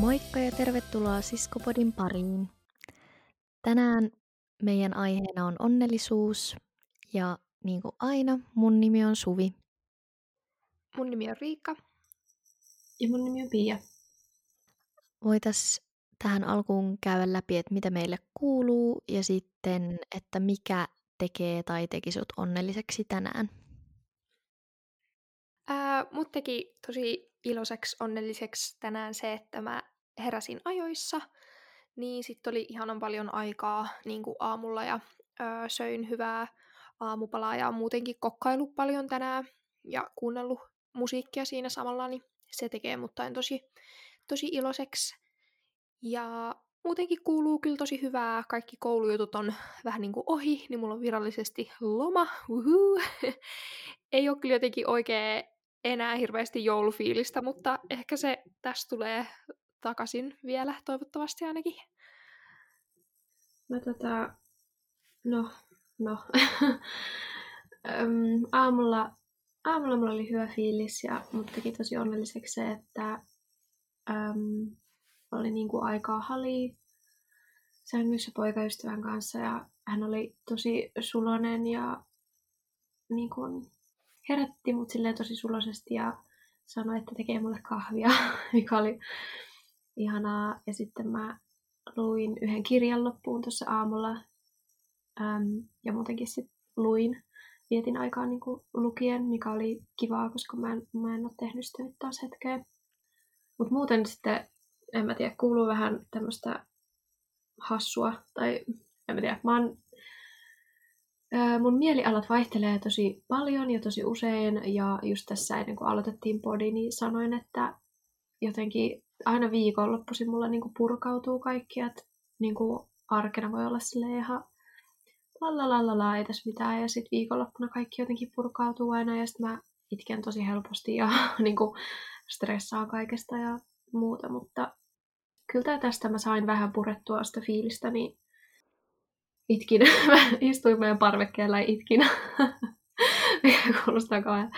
Moikka ja tervetuloa Siskopodin pariin. Tänään meidän aiheena on onnellisuus ja niin kuin aina mun nimi on Suvi. Mun nimi on Riikka. Ja mun nimi on Pia. Voitais tähän alkuun käydä läpi, että mitä meille kuuluu ja sitten, että mikä tekee tai teki sut onnelliseksi tänään. Ää, mut teki tosi iloiseksi, onnelliseksi tänään se, että mä heräsin ajoissa. Niin sitten oli ihanan paljon aikaa niin kuin aamulla ja ö, söin hyvää aamupalaa ja muutenkin kokkailu paljon tänään ja kuunnellut musiikkia siinä samalla, niin se tekee mut tain tosi, tosi iloiseksi. Ja muutenkin kuuluu kyllä tosi hyvää. Kaikki koulujutut on vähän niin kuin ohi, niin mulla on virallisesti loma. Uhu. Ei ole kyllä jotenkin oikein enää hirveästi joulufiilistä, mutta ehkä se tässä tulee takaisin vielä, toivottavasti ainakin. Mä tota, no, no. Aamulla, aamulla mulla oli hyvä fiilis ja mut teki tosi onnelliseksi se, että öm, oli niinku aikaa hali sängyssä poikaystävän kanssa ja hän oli tosi sulonen ja niin kuin, herätti mut tosi suloisesti ja sanoi, että tekee mulle kahvia, mikä oli ihanaa. Ja sitten mä luin yhden kirjan loppuun tuossa aamulla. Äm, ja muutenkin sitten luin. Vietin aikaa niin lukien, mikä oli kivaa, koska mä en, mä en ole tehnyt sitä nyt taas hetkeä. Mutta muuten sitten, en mä tiedä, kuuluu vähän tämmöistä hassua. Tai en mä tiedä, mä oon mun mielialat vaihtelee tosi paljon ja tosi usein, ja just tässä ennen kuin aloitettiin podi, niin sanoin, että jotenkin aina viikonloppuisin mulla niin kuin purkautuu kaikki, että kuin arkena voi olla sille ihan la ei tässä mitään, ja sitten viikonloppuna kaikki jotenkin purkautuu aina, ja sitten mä itken tosi helposti ja niin kuin stressaa kaikesta ja muuta, mutta kyllä tästä mä sain vähän purettua sitä fiilistä, niin itkin. Mä istuin meidän parvekkeella ja itkin. Mikä kuulostaa kauan.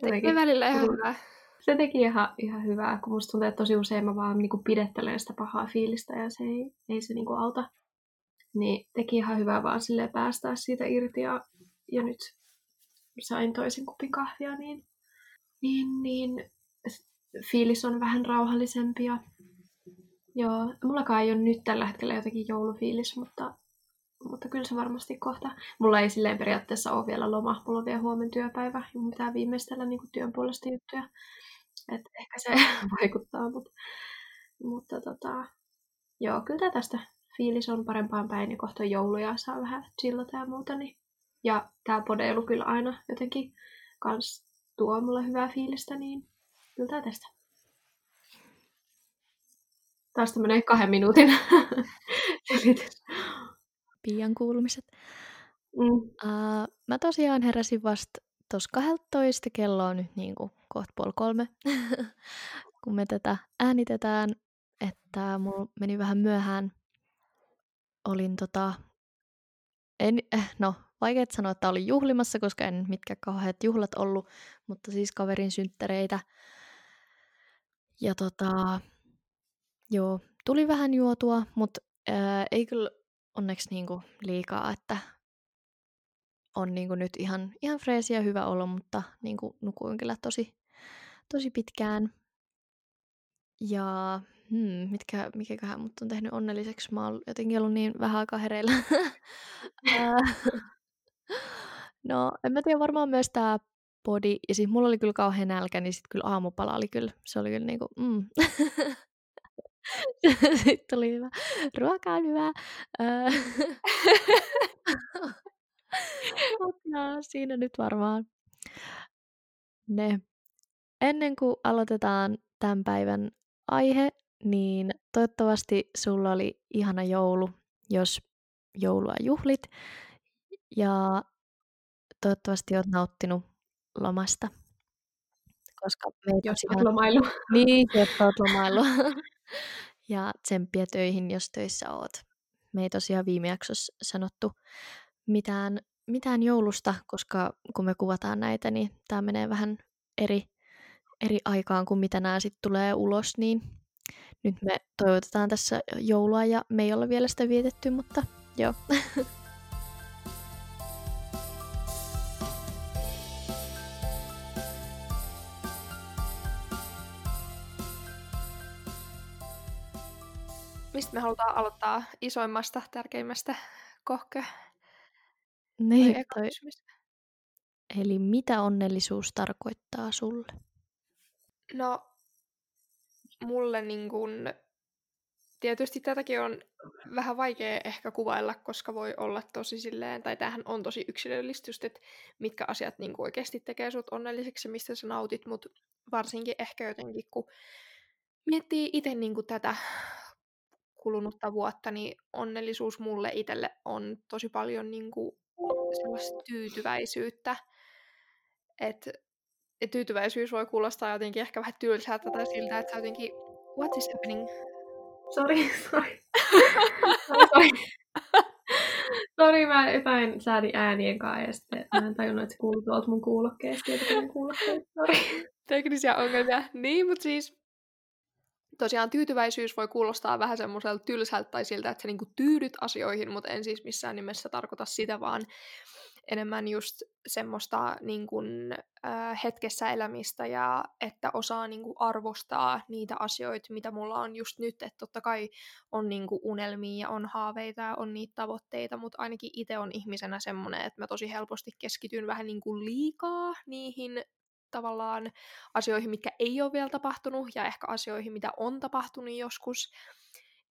Se teki välillä ihan hyvää. Se teki ihan, ihan hyvää, kun musta tuntuu, että tosi usein mä vaan niin pidettelen sitä pahaa fiilistä ja se ei, ei se niin kuin auta. Niin teki ihan hyvää vaan sille päästää siitä irti ja, ja nyt sain toisen kupin kahvia, niin, niin, niin fiilis on vähän rauhallisempi ja Joo, mullakaan ei ole nyt tällä hetkellä jotenkin joulufiilis, mutta mutta kyllä se varmasti kohta. Mulla ei silleen periaatteessa ole vielä loma, mulla on vielä huomenna työpäivä ja mun pitää viimeistellä niin työn puolesta juttuja. Et ehkä se vaikuttaa, mutta, mutta tota, joo, kyllä tästä fiilis on parempaan päin ja kohta jouluja saa vähän chillata ja muuta. Niin. Ja tää podeilu kyllä aina jotenkin kans tuo mulle hyvää fiilistä, niin kyllä tää tästä. Taas tämmönen kahden minuutin selitys. Pian kuulumiset. Mm. Uh, mä tosiaan heräsin vasta tuossa 12, kello on nyt niin kuin kohta puoli kolme, kun me tätä äänitetään, että mulla meni vähän myöhään. Olin tota, en, eh, no vaikea sanoa, että olin juhlimassa, koska en mitkä kauheat juhlat ollut, mutta siis kaverin synttäreitä. Ja tota, joo, tuli vähän juotua, mutta ää, ei kyllä onneksi niinku liikaa, että on niinku nyt ihan, ihan freesi ja hyvä olo, mutta niinku nukuin kyllä tosi, tosi pitkään. Ja hmm, mitkä, mikäköhän mut on tehnyt onnelliseksi. Mä oon jotenkin ollut niin vähän aikaa hereillä. no, en mä tiedä, varmaan myös tää podi. Ja siis mulla oli kyllä kauhean nälkä, niin sit kyllä aamupala oli kyllä, se oli kyllä niinku, mm. Sitten tuli hyvä. Ruoka on hyvä. Mutta siinä nyt varmaan ne. Ennen kuin aloitetaan tämän päivän aihe, niin toivottavasti sulla oli ihana joulu, jos joulua juhlit. Ja toivottavasti olet nauttinut lomasta. Koska meitä jos olet lomailu. Niin, jos olet lomailu. ja tsemppiä töihin, jos töissä oot. Me ei tosiaan viime jaksossa sanottu mitään, mitään joulusta, koska kun me kuvataan näitä, niin tämä menee vähän eri, eri aikaan kuin mitä nämä sitten tulee ulos, niin nyt me toivotetaan tässä joulua ja me ei olla vielä sitä vietetty, mutta joo. Mistä me halutaan aloittaa isoimmasta, tärkeimmästä kohke? Niin, toi... Eli mitä onnellisuus tarkoittaa sulle? No, mulle niin kun, tietysti tätäkin on vähän vaikea ehkä kuvailla, koska voi olla tosi silleen, tai tämähän on tosi yksilöllistä just, että mitkä asiat niin oikeasti tekee sut onnelliseksi ja mistä sä nautit, mutta varsinkin ehkä jotenkin, kun miettii itse niin tätä kulunutta vuotta, niin onnellisuus mulle itselle on tosi paljon niin kuin sellaista tyytyväisyyttä. Että et tyytyväisyys voi kuulostaa jotenkin ehkä vähän tylsältä tai siltä, että jotenkin, what is happening? Sorry, sorry. sorry. Sori, mä jotain säädin äänien kanssa ja sitten mä en tajunnut, että se kuuluu tuolta mun kuulokkeesta. Teknisiä ongelmia. Niin, mutta siis tosiaan tyytyväisyys voi kuulostaa vähän semmoiselta tylsältä tai siltä, että sä niinku tyydyt asioihin, mutta en siis missään nimessä tarkoita sitä, vaan enemmän just semmoista niin kuin, äh, hetkessä elämistä ja että osaa niin kuin, arvostaa niitä asioita, mitä mulla on just nyt. Että totta kai on niin kuin, unelmia ja on haaveita ja on niitä tavoitteita, mutta ainakin itse on ihmisenä semmoinen, että mä tosi helposti keskityn vähän niin kuin, liikaa niihin tavallaan asioihin, mitkä ei ole vielä tapahtunut, ja ehkä asioihin, mitä on tapahtunut joskus,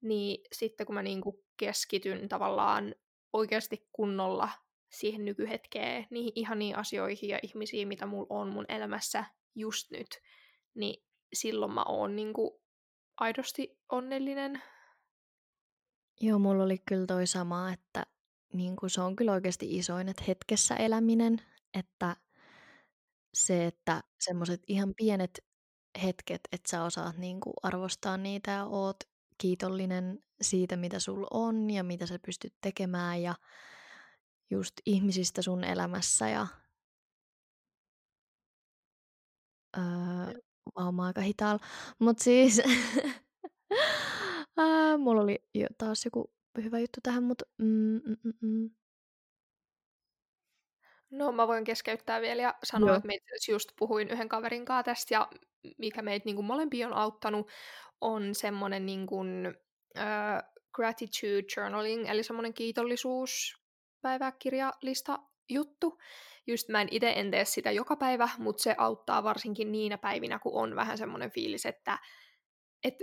niin sitten kun mä niin kuin keskityn tavallaan oikeasti kunnolla siihen nykyhetkeen, niihin ihaniin asioihin ja ihmisiin, mitä mulla on mun elämässä just nyt, niin silloin mä oon niin kuin aidosti onnellinen. Joo, mulla oli kyllä toi sama, että niin kuin se on kyllä oikeasti isoin, että hetkessä eläminen, että se, että semmoiset ihan pienet hetket, että sä osaat niinku arvostaa niitä ja oot kiitollinen siitä, mitä sulla on ja mitä sä pystyt tekemään ja just ihmisistä sun elämässä ja öö, mä aika hitaalla. Mut siis mulla oli jo taas joku hyvä juttu tähän, mutta mm, mm, mm, mm. No mä voin keskeyttää vielä ja sanoa, Joo. että meitä just puhuin yhden kaverin kanssa tästä ja mikä meitä niin molempia on auttanut on semmoinen niin kuin, uh, gratitude journaling, eli semmoinen kiitollisuuspäiväkirjalista juttu. Just mä en itse en tee sitä joka päivä, mutta se auttaa varsinkin niinä päivinä, kun on vähän semmoinen fiilis, että et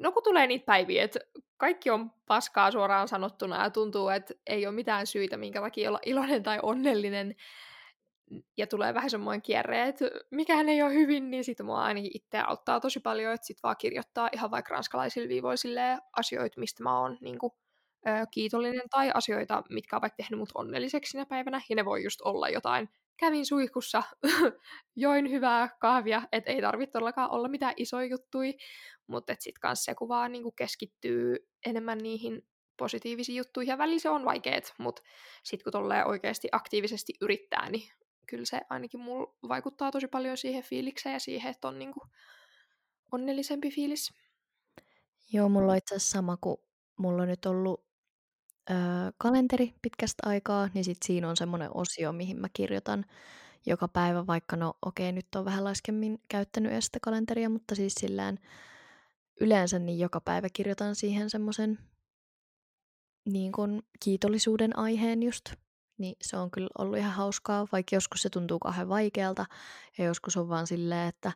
no kun tulee niitä päiviä, että kaikki on paskaa suoraan sanottuna ja tuntuu, että ei ole mitään syytä, minkä takia olla iloinen tai onnellinen, ja tulee vähän semmoinen kierre, että mikään ei ole hyvin, niin sitten mua ainakin itse auttaa tosi paljon, että sitten vaan kirjoittaa ihan vaikka ranskalaisille viivoisille asioita, mistä mä oon niin kuin, kiitollinen, tai asioita, mitkä vaikka tehnyt mut onnelliseksi sinä päivänä, ja ne voi just olla jotain kävin suihkussa, join hyvää kahvia, että ei tarvitse todellakaan olla mitään isoja juttuja, mutta sitten kanssa se kuvaa niin keskittyy enemmän niihin positiivisiin juttuihin, ja välillä se on vaikeet, mutta sitten kun tolleen oikeasti aktiivisesti yrittää, niin kyllä se ainakin mulla vaikuttaa tosi paljon siihen fiilikseen ja siihen, että on niin kuin onnellisempi fiilis. Joo, mulla on itse sama, kun mulla on nyt ollut ö, kalenteri pitkästä aikaa, niin sit siinä on semmoinen osio, mihin mä kirjoitan joka päivä, vaikka no okei, nyt on vähän laskemmin käyttänyt edes sitä kalenteria, mutta siis sillään yleensä niin joka päivä kirjoitan siihen semmoisen niin kuin kiitollisuuden aiheen just. Niin se on kyllä ollut ihan hauskaa, vaikka joskus se tuntuu kauhean vaikealta ja joskus on vaan silleen, että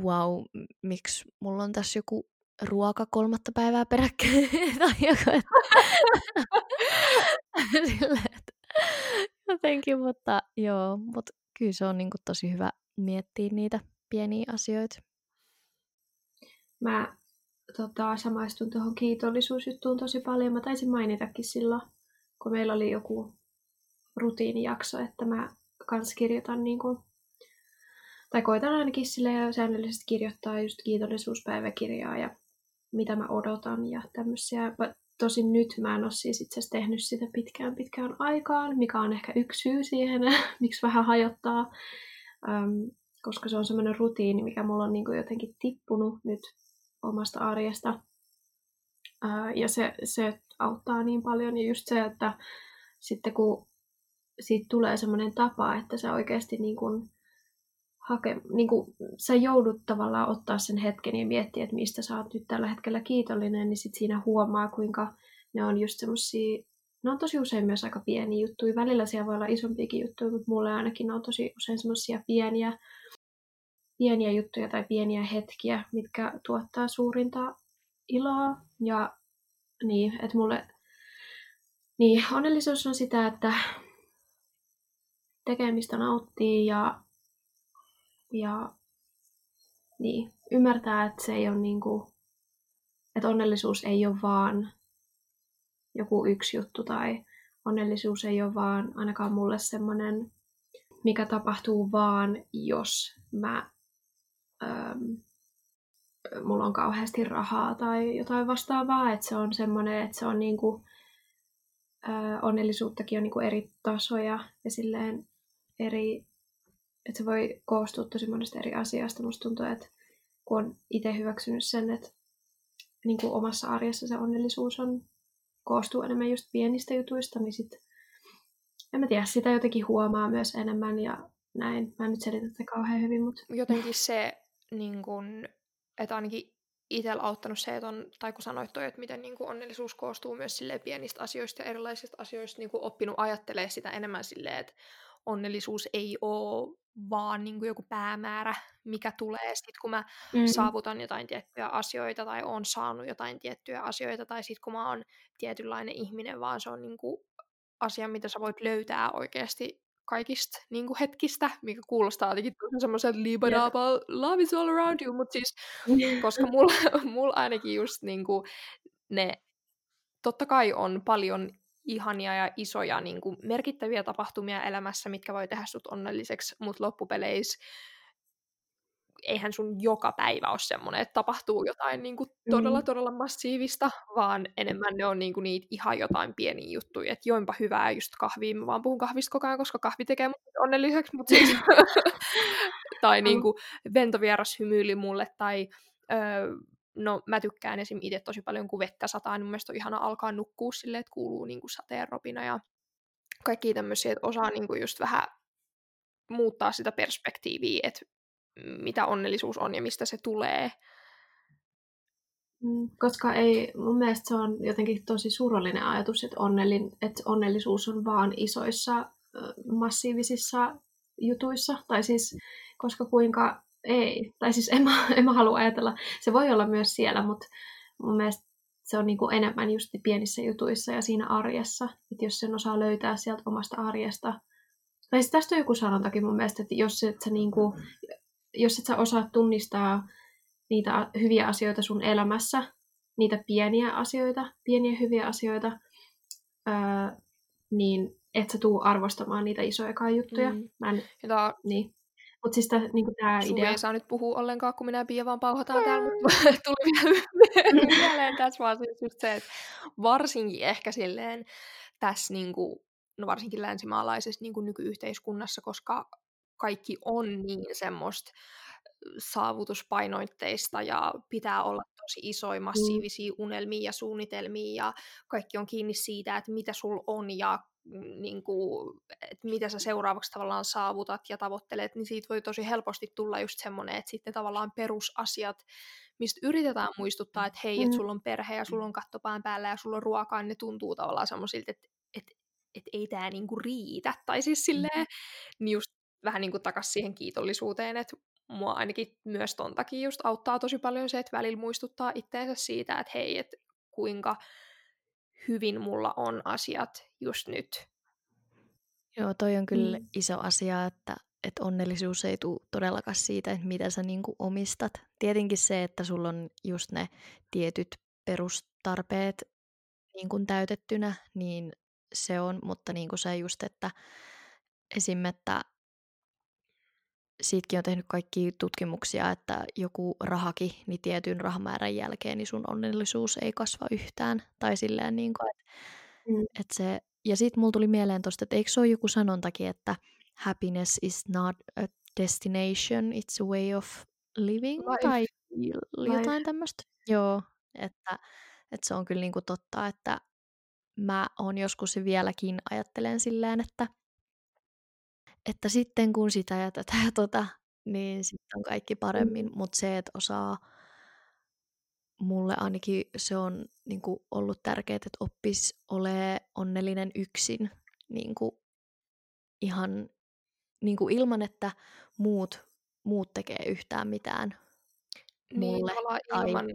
wow, miksi mulla on tässä joku ruoka kolmatta päivää peräkkäin tai joku. Että jotenkin, mutta joo, mutta kyllä se on niin kuin tosi hyvä miettiä niitä pieniä asioita. Mä tota, samaistun tuohon kiitollisuusjuttuun tosi paljon. Mä taisin mainitakin silloin, kun meillä oli joku rutiinijakso, että mä kans kirjoitan niin kuin, tai koitan ainakin sille säännöllisesti kirjoittaa just kiitollisuuspäiväkirjaa ja mitä mä odotan ja tämmöisiä. Tosin nyt mä en ole siis itse asiassa tehnyt sitä pitkään pitkään aikaan, mikä on ehkä yksi syy siihen, miksi vähän hajottaa, ähm, koska se on semmoinen rutiini, mikä mulla on niin kuin jotenkin tippunut nyt omasta arjesta. Ja se, se auttaa niin paljon. Ja just se, että sitten kun siitä tulee semmoinen tapa, että sä oikeasti niin kuin hake, niin kuin, sä joudut tavallaan ottaa sen hetken ja miettiä, että mistä sä oot nyt tällä hetkellä kiitollinen, niin sit siinä huomaa, kuinka ne on just semmosia, ne on tosi usein myös aika pieniä juttuja. Välillä siellä voi olla isompiakin juttuja, mutta mulle ainakin ne on tosi usein semmosia pieniä, pieniä juttuja tai pieniä hetkiä, mitkä tuottaa suurinta iloa. Ja niin, että mulle niin, onnellisuus on sitä, että tekemistä nauttii ja, ja niin, ymmärtää, että se ei ole niin kuin, että onnellisuus ei ole vaan joku yksi juttu tai onnellisuus ei ole vaan ainakaan mulle semmoinen, mikä tapahtuu vaan, jos mä, äm, mulla on kauheasti rahaa tai jotain vastaavaa, että se on semmoinen, että se on niinku, ää, onnellisuuttakin on niinku eri tasoja ja silleen eri, että se voi koostua tosi monesta eri asiasta. Musta tuntuu, että kun on itse hyväksynyt sen, että niin kuin omassa arjessa se onnellisuus on, koostuu enemmän just pienistä jutuista, niin sit, en mä tiedä, sitä jotenkin huomaa myös enemmän ja näin. Mä en nyt selitä sitä kauhean hyvin, mutta... Jotenkin se, niin kun, että ainakin itsellä auttanut se, että on, tai kun sanoit toi, että miten niin kuin onnellisuus koostuu myös pienistä asioista ja erilaisista asioista, niin kuin oppinut ajattelee sitä enemmän silleen, että onnellisuus ei ole vaan niin kuin joku päämäärä, mikä tulee sitten, kun mä mm. saavutan jotain tiettyjä asioita tai on saanut jotain tiettyjä asioita tai sitten kun mä oon tietynlainen ihminen, vaan se on niin kuin asia, mitä sä voit löytää oikeasti kaikista niin kuin hetkistä, mikä kuulostaa jotenkin semmoisen liibadaaba, yeah. love is all around you, mutta siis, koska mulla, mulla ainakin just niin kuin ne, totta kai on paljon ihania ja isoja niin kuin merkittäviä tapahtumia elämässä, mitkä voi tehdä sut onnelliseksi, mutta loppupeleissä eihän sun joka päivä ole semmoinen, että tapahtuu jotain niin kuin todella, mm. todella massiivista, vaan enemmän ne on niin kuin niitä ihan jotain pieniä juttuja, että joinpa hyvää just kahvia, mä vaan puhun kahvista koko ajan, koska kahvi tekee mut onnelliseksi, mutta siis... tai niin kuin ventovieras hymyili mulle, tai öö, no mä tykkään esim. itse tosi paljon, kun vettä sataa, niin mun mielestä on ihana alkaa nukkua silleen, että kuuluu niin kuin sateen ropina ja kaikki tämmöisiä, että osaa niin kuin just vähän muuttaa sitä perspektiiviä, että mitä onnellisuus on ja mistä se tulee. Mm, koska ei, mun mielestä se on jotenkin tosi surullinen ajatus, että, onnellin, että onnellisuus on vaan isoissa massiivisissa jutuissa. Tai siis, koska kuinka ei. Tai siis en mä, en mä halua ajatella. Se voi olla myös siellä, mutta mun mielestä se on niinku enemmän just pienissä jutuissa ja siinä arjessa. Että jos sen osaa löytää sieltä omasta arjesta. Tai siis tästä on joku sanontakin mun mielestä, että jos et sä, niinku, jos et sä osaa tunnistaa niitä hyviä asioita sun elämässä, niitä pieniä asioita, pieniä hyviä asioita, öö, niin et sä tuu arvostamaan niitä isoja juttuja. Mm. Mä en, ja tää, niin. Mutta siis tämä niinku idea... ei saa nyt puhua ollenkaan, kun minä ja Pia vaan pauhataan täällä, mutta tuli mieleen tässä vaan siis just se, että varsinkin ehkä silleen tässä niinku, no varsinkin länsimaalaisessa niinku nykyyhteiskunnassa, koska kaikki on niin semmoista saavutuspainoitteista ja pitää olla tosi isoja, mm. massiivisia unelmia ja suunnitelmia ja kaikki on kiinni siitä, että mitä sul on ja niin kuin, että mitä sä seuraavaksi tavallaan saavutat ja tavoittelet, niin siitä voi tosi helposti tulla just semmoinen, että sitten tavallaan perusasiat, mistä yritetään muistuttaa, että hei, että mm. sulla on perhe ja sulla on kattopään päällä ja sulla on ruokaa, niin ne tuntuu tavallaan semmoisilta, että, että, että ei tämä niinku riitä. Tai siis silleen, niin just vähän niin kuin takas siihen kiitollisuuteen, että mua ainakin myös ton takia just auttaa tosi paljon se, että välillä muistuttaa itteensä siitä, että hei, että kuinka hyvin mulla on asiat just nyt. Joo, toi on kyllä mm. iso asia, että, että onnellisuus ei tule todellakaan siitä, että mitä sä niinku omistat. Tietenkin se, että sulla on just ne tietyt perustarpeet niin kuin täytettynä, niin se on, mutta niin kuin se just, että esim. että siitäkin on tehnyt kaikki tutkimuksia, että joku rahaki, niin tietyn rahamäärän jälkeen niin sun onnellisuus ei kasva yhtään. Tai silleen niin kuin, että, mm. että se, ja sitten mulla tuli mieleen tosta, että eikö se ole joku sanontakin, että happiness is not a destination, it's a way of living? Life. Tai, jotain tämmöistä. Joo, että, että se on kyllä niinku totta, että mä oon joskus vieläkin ajattelen silleen, että, että sitten kun sitä ja tätä ja tota, niin sitten on kaikki paremmin, mm. mutta se, että osaa mulle ainakin se on niin kuin, ollut tärkeää, että oppis ole onnellinen yksin niin kuin, ihan niin kuin, ilman, että muut, muut tekee yhtään mitään niin, mulle. Tai... ilman,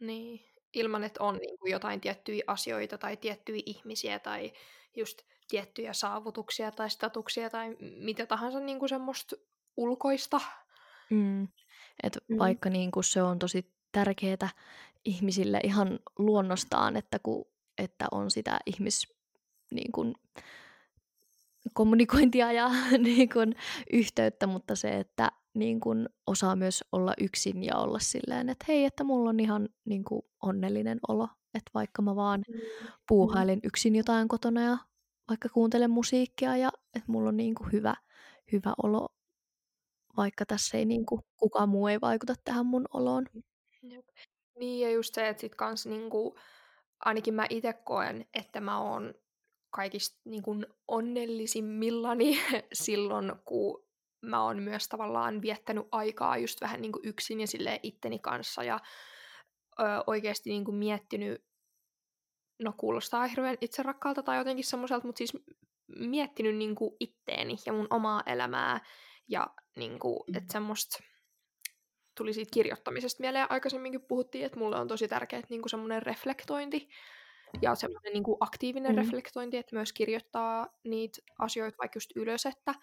niin, ilman, että on niin kuin, jotain tiettyjä asioita tai tiettyjä ihmisiä tai just tiettyjä saavutuksia tai statuksia tai mitä tahansa niin kuin semmoista ulkoista. Mm. Et mm. Vaikka niin kuin se on tosi tärkeää ihmisille ihan luonnostaan, että, kun, että on sitä ihmis, niin kuin, kommunikointia ja niin kuin, yhteyttä, mutta se, että niin kuin, osaa myös olla yksin ja olla silleen, että hei, että mulla on ihan niin kuin, onnellinen olo, että vaikka mä vaan mm. puuhailen yksin jotain kotona ja vaikka kuuntelen musiikkia ja että mulla on niin kuin, hyvä, hyvä olo, vaikka tässä ei niin kuin, kukaan muu ei vaikuta tähän mun oloon. Jep. Niin ja just se, että sit kans niinku, ainakin mä itse koen, että mä oon kaikista niinku onnellisimmillani silloin, kun mä oon myös tavallaan viettänyt aikaa just vähän niinku yksin ja sille itteni kanssa ja ö, oikeasti niinku miettinyt, no kuulostaa hirveän itserakkaalta tai jotenkin semmoiselta, mutta siis miettinyt niinku itteeni ja mun omaa elämää ja niinku, että mm. semmoista tuli siitä kirjoittamisesta mieleen. Aikaisemminkin puhuttiin, että mulle on tosi tärkeää niin semmoinen reflektointi ja semmoinen niin kuin aktiivinen mm. reflektointi, että myös kirjoittaa niitä asioita vaikka just ylös, että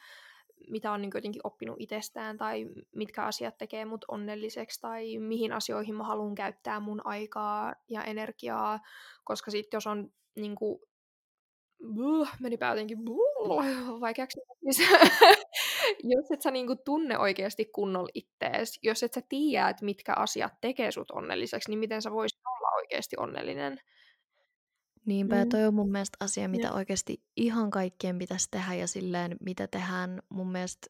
mitä on niin jotenkin oppinut itsestään tai mitkä asiat tekee mut onnelliseksi tai mihin asioihin mä haluan käyttää mun aikaa ja energiaa, koska sitten jos on niin kuin, buh, menipä jotenkin vaikeaksi. jos et sä niinku tunne oikeasti kunnolla ittees, jos et sä tiedä, että mitkä asiat tekee sut onnelliseksi, niin miten sä voisit olla oikeasti onnellinen? Niinpä, mm. toi on mun mielestä asia, mitä ja. oikeasti ihan kaikkien pitäisi tehdä ja silleen, mitä tehdään mun mielestä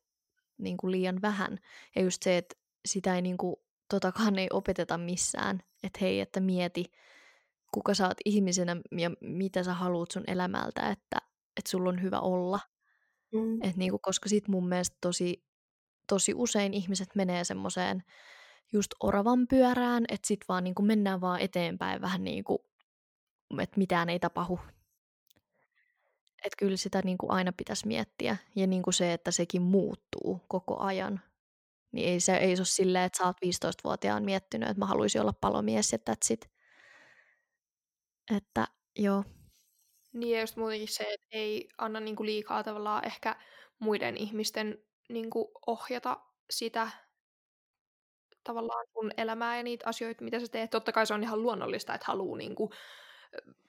niin kuin liian vähän. Ja just se, että sitä ei niin kuin, totakaan ei opeteta missään. Että hei, että mieti, kuka sä oot ihmisenä ja mitä sä haluat sun elämältä, että, että sulla on hyvä olla. Mm. Et niinku, koska sit mun mielestä tosi, tosi usein ihmiset menee semmoiseen just oravan pyörään, että sit vaan niinku mennään vaan eteenpäin vähän niin kuin, että mitään ei tapahdu. Että kyllä sitä niinku aina pitäisi miettiä. Ja niinku se, että sekin muuttuu koko ajan. Niin ei se, ei se ole silleen, että sä oot 15-vuotiaan miettinyt, että mä haluaisin olla palomies ja that's it. Että joo. Niin ja just muutenkin se, että ei anna niinku liikaa tavallaan ehkä muiden ihmisten niinku ohjata sitä tavallaan sun elämää ja niitä asioita, mitä sä teet. Totta kai se on ihan luonnollista, että haluaa niinku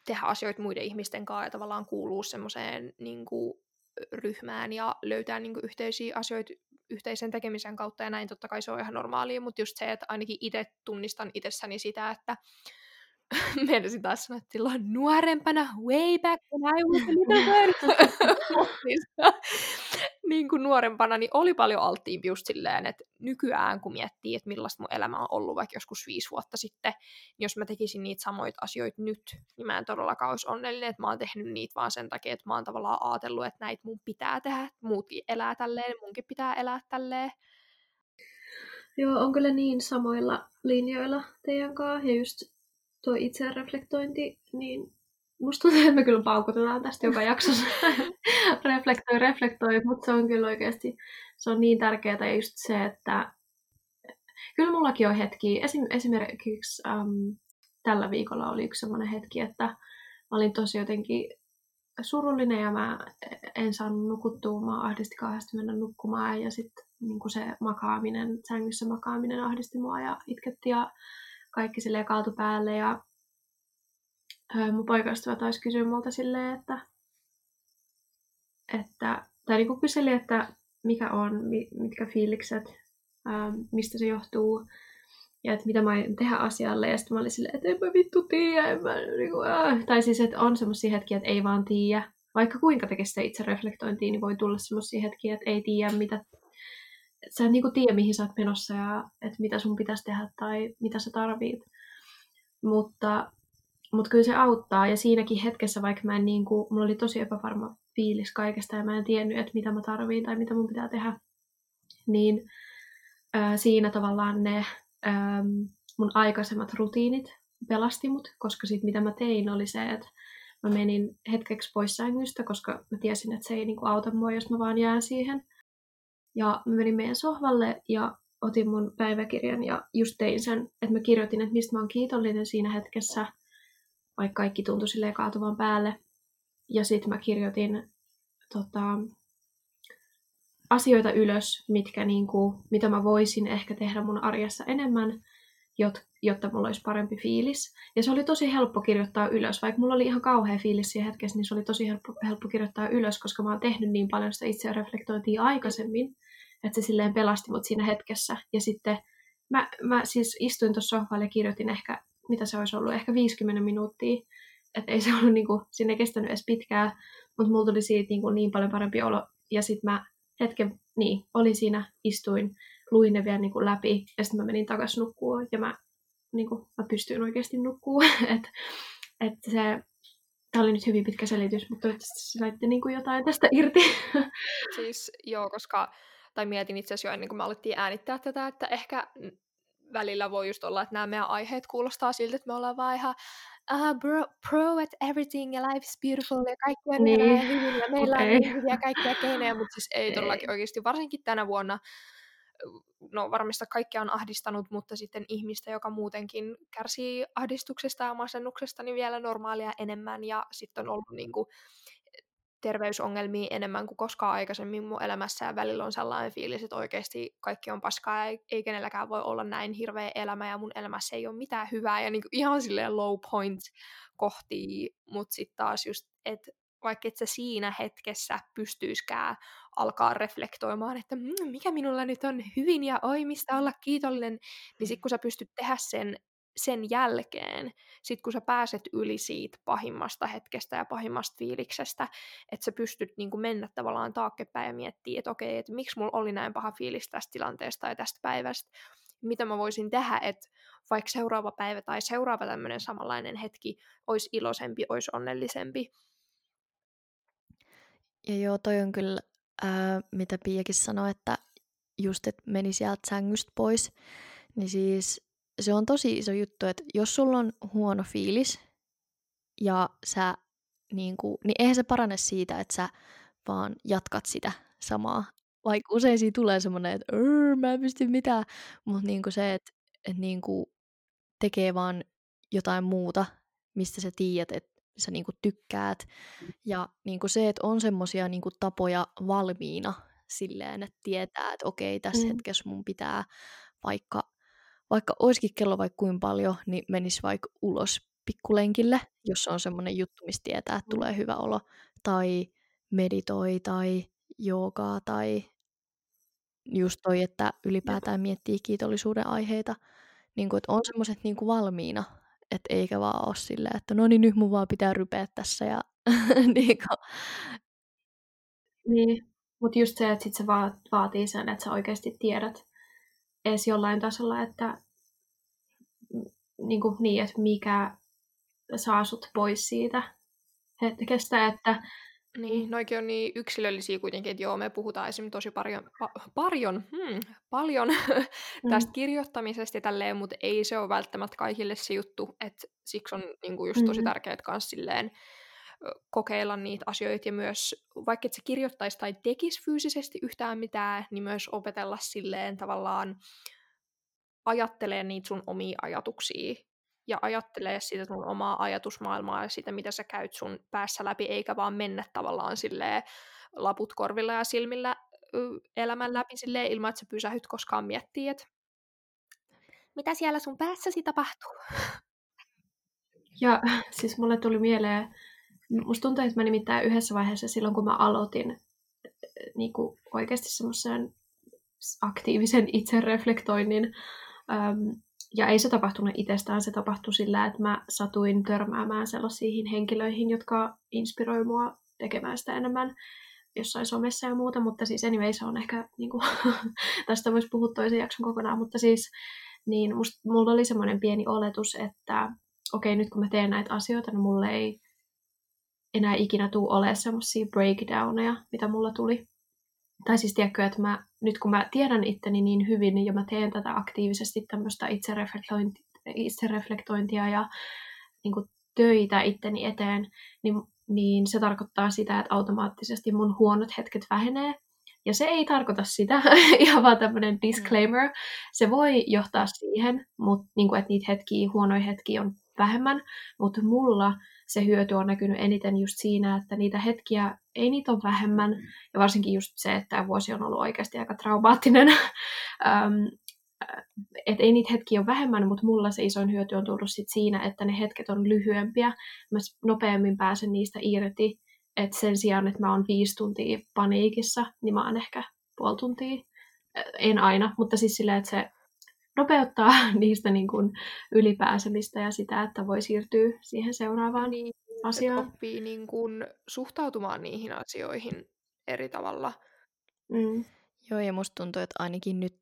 tehdä asioita muiden ihmisten kanssa ja tavallaan kuuluu semmoiseen niinku ryhmään ja löytää niinku yhteisiä asioita yhteisen tekemisen kautta ja näin totta kai se on ihan normaalia, mutta just se, että ainakin itse tunnistan itsessäni sitä, että Meinasin taas sanoa, että silloin nuorempana, way back when I was a little girl. niin kuin nuorempana, niin oli paljon alttiimpi just silleen, että nykyään kun miettii, että millaista mun elämä on ollut vaikka joskus viisi vuotta sitten, niin jos mä tekisin niitä samoita asioita nyt, niin mä en todellakaan olisi onnellinen, että mä oon tehnyt niitä vaan sen takia, että mä oon tavallaan ajatellut, että näitä mun pitää tehdä, muutkin elää tälleen, munkin pitää elää tälleen. Joo, on kyllä niin samoilla linjoilla teidän kanssa, ja just tuo itsereflektointi, niin musta tuntuu, että me kyllä paukutetaan tästä joka jaksossa. reflektoi, reflektoi, mutta se on kyllä oikeasti, se on niin tärkeää ja just se, että kyllä mullakin on hetki, esim, esimerkiksi um, tällä viikolla oli yksi sellainen hetki, että mä olin tosi jotenkin surullinen ja mä en saanut nukuttua, mä ahdisti kauheasti mennä nukkumaan ja sitten niin se makaaminen, sängyssä makaaminen ahdisti mua ja itketti ja kaikki sille kaatu päälle ja ää, mun poikaystävä taisi kysyä multa silleen, että, että tai niin kyseli, että mikä on, mitkä fiilikset, mistä se johtuu ja että mitä mä aion tehdä asialle. Ja sitten mä olin silleen, että en mä vittu tiedä. En mä, niin kuin, äh. Tai siis, että on semmoisia hetkiä, että ei vaan tiedä. Vaikka kuinka tekee sitä itse reflektointia, niin voi tulla semmoisia hetkiä, että ei tiedä, mitä sä et niinku tiedä, mihin sä oot menossa ja että mitä sun pitäisi tehdä tai mitä sä tarvit. Mutta, mutta kyllä se auttaa ja siinäkin hetkessä, vaikka mä en niinku, mulla oli tosi epävarma fiilis kaikesta ja mä en tiennyt, että mitä mä tarviin tai mitä mun pitää tehdä, niin ää, siinä tavallaan ne ää, mun aikaisemmat rutiinit pelasti mut, koska sit mitä mä tein oli se, että mä menin hetkeksi pois sängystä, koska mä tiesin, että se ei niinku auta mua, jos mä vaan jään siihen. Ja mä menin meidän sohvalle ja otin mun päiväkirjan ja just tein sen, että mä kirjoitin, että mistä mä oon kiitollinen siinä hetkessä, vaikka kaikki tuntui silleen kaatuvan päälle. Ja sitten mä kirjoitin tota, asioita ylös, mitkä, niin kuin, mitä mä voisin ehkä tehdä mun arjessa enemmän, jotta mulla olisi parempi fiilis. Ja se oli tosi helppo kirjoittaa ylös. Vaikka mulla oli ihan kauhea fiilis siinä hetkessä, niin se oli tosi helppo, helppo kirjoittaa ylös, koska mä oon tehnyt niin paljon sitä itseä reflektointia aikaisemmin, että se silleen pelasti mut siinä hetkessä. Ja sitten mä, mä siis istuin tuossa sohvalla ja kirjoitin ehkä, mitä se olisi ollut, ehkä 50 minuuttia. Että ei se ollut niinku, sinne kestänyt edes pitkään, mutta mulla tuli siitä niinku niin paljon parempi olo. Ja sitten mä hetken, niin, olin siinä, istuin, luin ne vielä niinku läpi ja sitten mä menin takaisin nukkua ja mä, niinku, mä pystyin oikeasti nukkuu. että et se, Tämä oli nyt hyvin pitkä selitys, mutta toivottavasti saitte niin kuin jotain tästä irti. Siis joo, koska tai mietin itse asiassa jo ennen kuin me alettiin äänittää tätä, että ehkä välillä voi just olla, että nämä meidän aiheet kuulostaa siltä, että me ollaan vaan ihan uh, bro, pro at everything ja life is beautiful ja kaikki on niin. hyvin ja meillä okay. on niin hyviä kaikkia keinoja, mutta siis ei todellakin oikeasti, varsinkin tänä vuonna, no varmista kaikkia on ahdistanut, mutta sitten ihmistä, joka muutenkin kärsii ahdistuksesta ja masennuksesta, niin vielä normaalia enemmän ja sitten on ollut niin kuin, terveysongelmia enemmän kuin koskaan aikaisemmin mun elämässä ja välillä on sellainen fiilis, että oikeasti kaikki on paskaa ja ei kenelläkään voi olla näin hirveä elämä ja mun elämässä ei ole mitään hyvää ja niin ihan silleen low point kohti, mutta sitten taas just, että vaikka et sä siinä hetkessä pystyiskään alkaa reflektoimaan, että mmm, mikä minulla nyt on hyvin ja oi, mistä olla kiitollinen, niin sitten kun sä pystyt tehdä sen sen jälkeen, sit kun sä pääset yli siitä pahimmasta hetkestä ja pahimmasta fiiliksestä, että sä pystyt niin kuin mennä tavallaan taakkepäin ja miettiä, että okei, että miksi mulla oli näin paha fiilis tästä tilanteesta ja tästä päivästä, mitä mä voisin tehdä, että vaikka seuraava päivä tai seuraava tämmöinen samanlainen hetki olisi iloisempi, olisi onnellisempi. Ja joo, toi on kyllä, ää, mitä Piakin sanoi, että just, että meni sieltä sängystä pois, niin siis se on tosi iso juttu, että jos sulla on huono fiilis ja sä niin, kuin, niin eihän se parane siitä, että sä vaan jatkat sitä samaa. Vaikka usein siinä tulee semmoinen, että mä en pysty mitään, mutta niin kuin se, että, että niin kuin tekee vaan jotain muuta, mistä sä tiedät, että sä niin kuin tykkäät. Ja niin kuin se, että on semmoisia niin tapoja valmiina silleen, että tietää, että okei, tässä mm. hetkessä mun pitää vaikka vaikka olisikin kello vaikka kuin paljon, niin menisi vaikka ulos pikkulenkille, jos on semmoinen juttu, mistä tietää, että tulee hyvä olo, tai meditoi, tai joogaa, tai just toi, että ylipäätään miettii kiitollisuuden aiheita, niin kuin, että on semmoiset niin kuin valmiina, että eikä vaan ole silleen, että no niin, nyt mun vaan pitää rypeä tässä, ja niin kuin. Niin, mutta just se, että sit se vaatii sen, että sä oikeasti tiedät, edes jollain tasolla, että niin, kuin niin että mikä saa sut pois siitä hetkestä, että niin, noikin on niin yksilöllisiä kuitenkin, että joo, me puhutaan esimerkiksi tosi paljon, pa, paljon, hmm, paljon mm. tästä kirjoittamisesta ja tälleen, mutta ei se ole välttämättä kaikille se juttu, että siksi on niin kuin just tosi mm. tärkeää myös silleen kokeilla niitä asioita ja myös, vaikka et se kirjoittaisi tai tekisi fyysisesti yhtään mitään, niin myös opetella silleen tavallaan ajattelee niitä sun omia ajatuksia ja ajattelee sitä sun omaa ajatusmaailmaa ja sitä, mitä sä käyt sun päässä läpi, eikä vaan mennä tavallaan silleen laput korvilla ja silmillä elämän läpi silleen, ilman, että sä pysähyt koskaan miettiä, että mitä siellä sun päässäsi tapahtuu. Ja siis mulle tuli mieleen, musta tuntuu, että mä nimittäin yhdessä vaiheessa silloin, kun mä aloitin niin kuin oikeasti semmoisen aktiivisen itsereflektoinnin Um, ja ei se tapahtunut itsestään, se tapahtui sillä, että mä satuin törmäämään sellaisiin henkilöihin, jotka inspiroi mua tekemään sitä enemmän. jossain somessa ja muuta, mutta siis anyway, se on ehkä, niin kuin, tästä voisi puhua toisen jakson kokonaan, mutta siis niin must, mulla oli semmoinen pieni oletus, että okei, okay, nyt kun mä teen näitä asioita, niin mulle ei enää ikinä tule olemaan semmoisia breakdowneja, mitä mulla tuli. Tai siis tiedätkö, että mä, nyt kun mä tiedän itteni niin hyvin ja mä teen tätä aktiivisesti tämmöistä itsereflektointia, itsereflektointia ja niin kuin töitä itteni eteen, niin, niin se tarkoittaa sitä, että automaattisesti mun huonot hetket vähenee. Ja se ei tarkoita sitä, ihan vaan tämmöinen disclaimer. Se voi johtaa siihen, mutta niin kuin, että niitä hetkiä, huonoja hetkiä on vähemmän, mutta mulla se hyöty on näkynyt eniten just siinä, että niitä hetkiä ei niitä ole vähemmän, ja varsinkin just se, että tämä vuosi on ollut oikeasti aika traumaattinen, että ei niitä hetkiä ole vähemmän, mutta mulla se isoin hyöty on tullut sit siinä, että ne hetket on lyhyempiä, mä nopeammin pääsen niistä irti, että sen sijaan, että mä oon viisi tuntia paniikissa, niin mä oon ehkä puoli tuntia, en aina, mutta siis silleen, että se nopeuttaa niistä niin kuin ylipääsemistä ja sitä, että voi siirtyä siihen seuraavaan niin, asiaan. oppii niin kuin suhtautumaan niihin asioihin eri tavalla. Mm. Joo, ja musta tuntuu, että ainakin nyt,